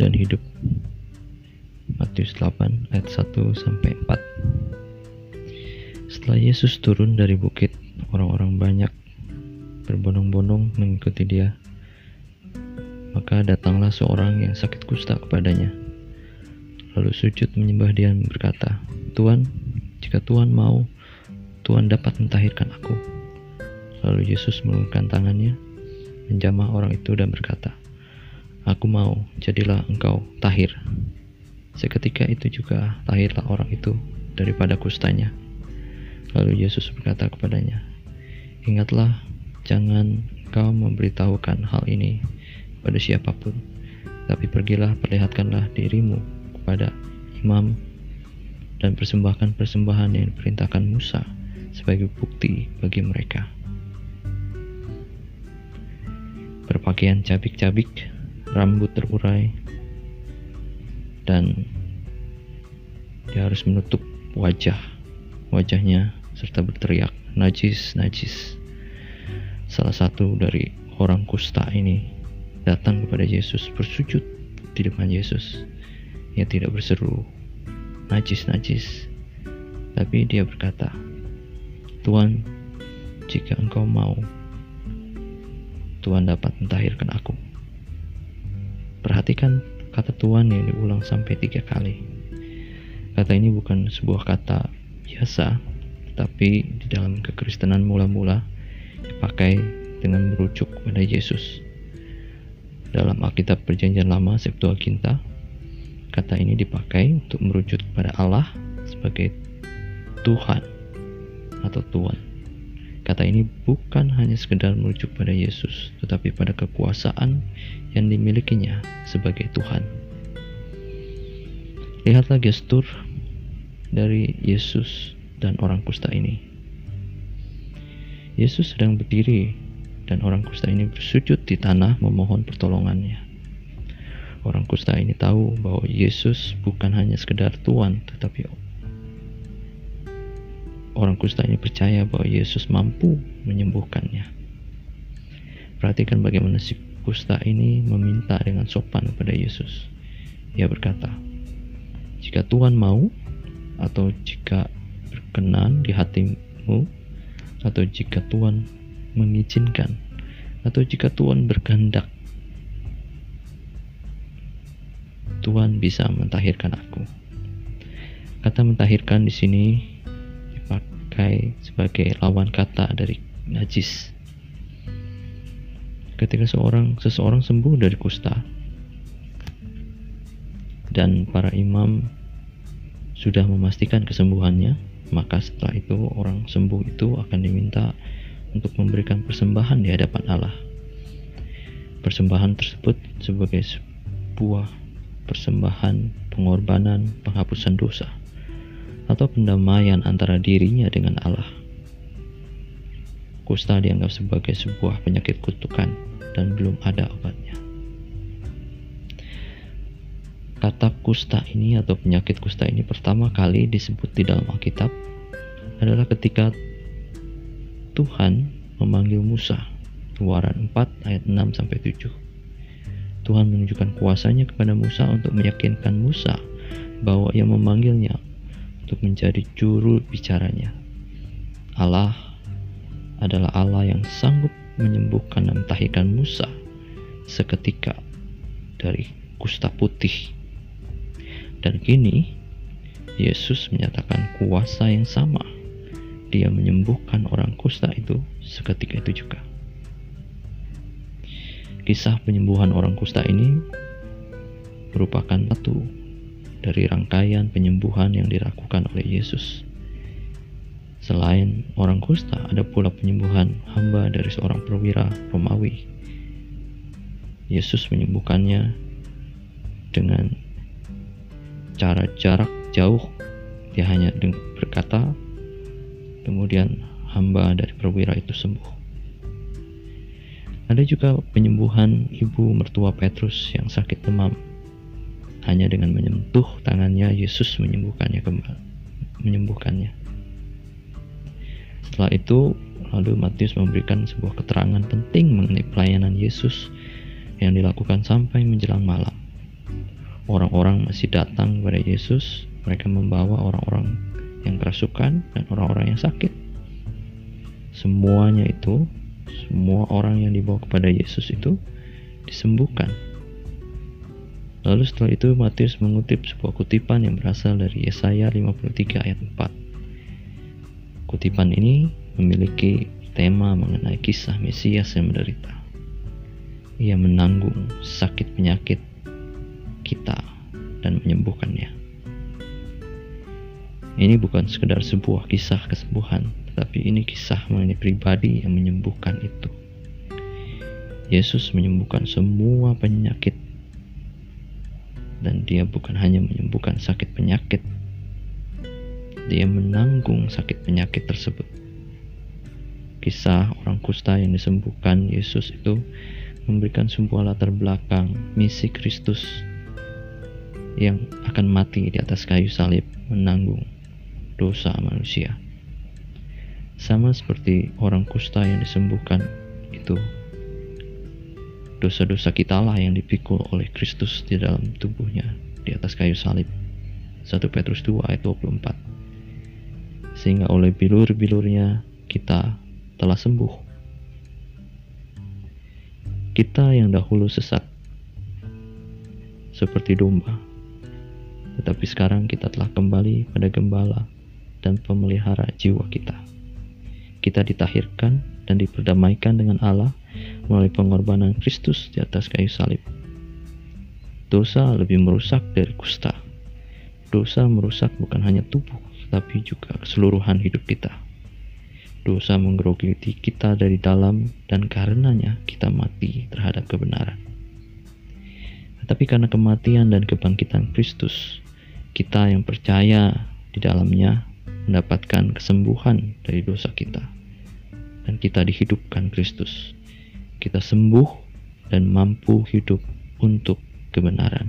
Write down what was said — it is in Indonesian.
dan hidup. Matius 8 ayat 1 sampai 4. Setelah Yesus turun dari bukit, orang-orang banyak berbondong-bondong mengikuti dia. Maka datanglah seorang yang sakit kusta kepadanya. Lalu sujud menyembah dia dan berkata, Tuhan, jika Tuhan mau, Tuhan dapat mentahirkan aku. Lalu Yesus mengulurkan tangannya, menjamah orang itu dan berkata, Aku mau, jadilah engkau tahir. Seketika itu juga lahirlah orang itu daripada kustanya. Lalu Yesus berkata kepadanya, Ingatlah, jangan engkau memberitahukan hal ini pada siapa pun, tapi pergilah perlihatkanlah dirimu kepada imam dan persembahkan persembahan yang diperintahkan Musa sebagai bukti bagi mereka. Berpakaian cabik-cabik, rambut terurai, dan dia harus menutup wajah wajahnya serta berteriak najis najis. Salah satu dari orang kusta ini datang kepada Yesus bersujud di depan Yesus. Ia tidak berseru najis najis. Tapi dia berkata Tuhan jika engkau mau Tuhan dapat mentahirkan aku perhatikan kata Tuhan yang diulang sampai tiga kali. Kata ini bukan sebuah kata biasa, tapi di dalam kekristenan mula-mula dipakai dengan merujuk pada Yesus. Dalam Alkitab Perjanjian Lama Septuaginta, kata ini dipakai untuk merujuk pada Allah sebagai Tuhan atau Tuhan. Kata ini bukan hanya sekedar merujuk pada Yesus, tetapi pada kekuasaan yang dimilikinya sebagai Tuhan. Lihatlah gestur dari Yesus dan orang kusta ini. Yesus sedang berdiri dan orang kusta ini bersujud di tanah memohon pertolongannya. Orang kusta ini tahu bahwa Yesus bukan hanya sekedar Tuhan, tetapi Orang kusta ini percaya bahwa Yesus mampu menyembuhkannya. Perhatikan bagaimana si kusta ini meminta dengan sopan kepada Yesus. Ia berkata, "Jika Tuhan mau, atau jika berkenan di hatimu, atau jika Tuhan mengizinkan, atau jika Tuhan berkehendak, Tuhan bisa mentahirkan aku." Kata mentahirkan di sini dipakai sebagai lawan kata dari najis. Ketika seorang seseorang sembuh dari kusta dan para imam sudah memastikan kesembuhannya, maka setelah itu orang sembuh itu akan diminta untuk memberikan persembahan di hadapan Allah. Persembahan tersebut sebagai sebuah persembahan pengorbanan penghapusan dosa atau pendamaian antara dirinya dengan Allah. Kusta dianggap sebagai sebuah penyakit kutukan dan belum ada obatnya. Kata kusta ini atau penyakit kusta ini pertama kali disebut di dalam Alkitab adalah ketika Tuhan memanggil Musa. Keluaran 4 ayat 6 sampai 7. Tuhan menunjukkan kuasanya kepada Musa untuk meyakinkan Musa bahwa ia memanggilnya untuk menjadi juru bicaranya. Allah adalah Allah yang sanggup menyembuhkan dan mentahirkan Musa seketika dari kusta putih. Dan kini Yesus menyatakan kuasa yang sama. Dia menyembuhkan orang kusta itu seketika itu juga. Kisah penyembuhan orang kusta ini merupakan satu dari rangkaian penyembuhan yang dilakukan oleh Yesus. Selain orang kusta, ada pula penyembuhan hamba dari seorang perwira Romawi. Yesus menyembuhkannya dengan cara jarak jauh. Dia hanya berkata, kemudian hamba dari perwira itu sembuh. Ada juga penyembuhan ibu mertua Petrus yang sakit demam hanya dengan menyentuh tangannya Yesus menyembuhkannya kembali menyembuhkannya setelah itu lalu Matius memberikan sebuah keterangan penting mengenai pelayanan Yesus yang dilakukan sampai menjelang malam orang-orang masih datang kepada Yesus, mereka membawa orang-orang yang kerasukan dan orang-orang yang sakit. Semuanya itu, semua orang yang dibawa kepada Yesus itu disembuhkan. Lalu setelah itu Matius mengutip sebuah kutipan yang berasal dari Yesaya 53 ayat 4. Kutipan ini memiliki tema mengenai kisah Mesias yang menderita. Ia menanggung sakit penyakit kita dan menyembuhkannya. Ini bukan sekedar sebuah kisah kesembuhan, tetapi ini kisah mengenai pribadi yang menyembuhkan itu. Yesus menyembuhkan semua penyakit dan dia bukan hanya menyembuhkan sakit penyakit, dia menanggung sakit penyakit tersebut. Kisah orang kusta yang disembuhkan Yesus itu memberikan sebuah latar belakang misi Kristus yang akan mati di atas kayu salib menanggung dosa manusia. Sama seperti orang kusta yang disembuhkan itu. Dosa-dosa kita lah yang dipikul oleh Kristus di dalam tubuhnya di atas kayu salib. 1 Petrus 2 ayat 24. Sehingga oleh bilur-bilurnya kita telah sembuh. Kita yang dahulu sesat seperti domba tetapi sekarang kita telah kembali pada gembala dan pemelihara jiwa kita. Kita ditahirkan dan diperdamaikan dengan Allah melalui pengorbanan Kristus di atas kayu salib. Dosa lebih merusak dari kusta. Dosa merusak bukan hanya tubuh, tapi juga keseluruhan hidup kita. Dosa menggerogoti kita dari dalam dan karenanya kita mati terhadap kebenaran. Tapi karena kematian dan kebangkitan Kristus, kita yang percaya di dalamnya mendapatkan kesembuhan dari dosa kita. Dan kita dihidupkan Kristus. Kita sembuh dan mampu hidup untuk kebenaran.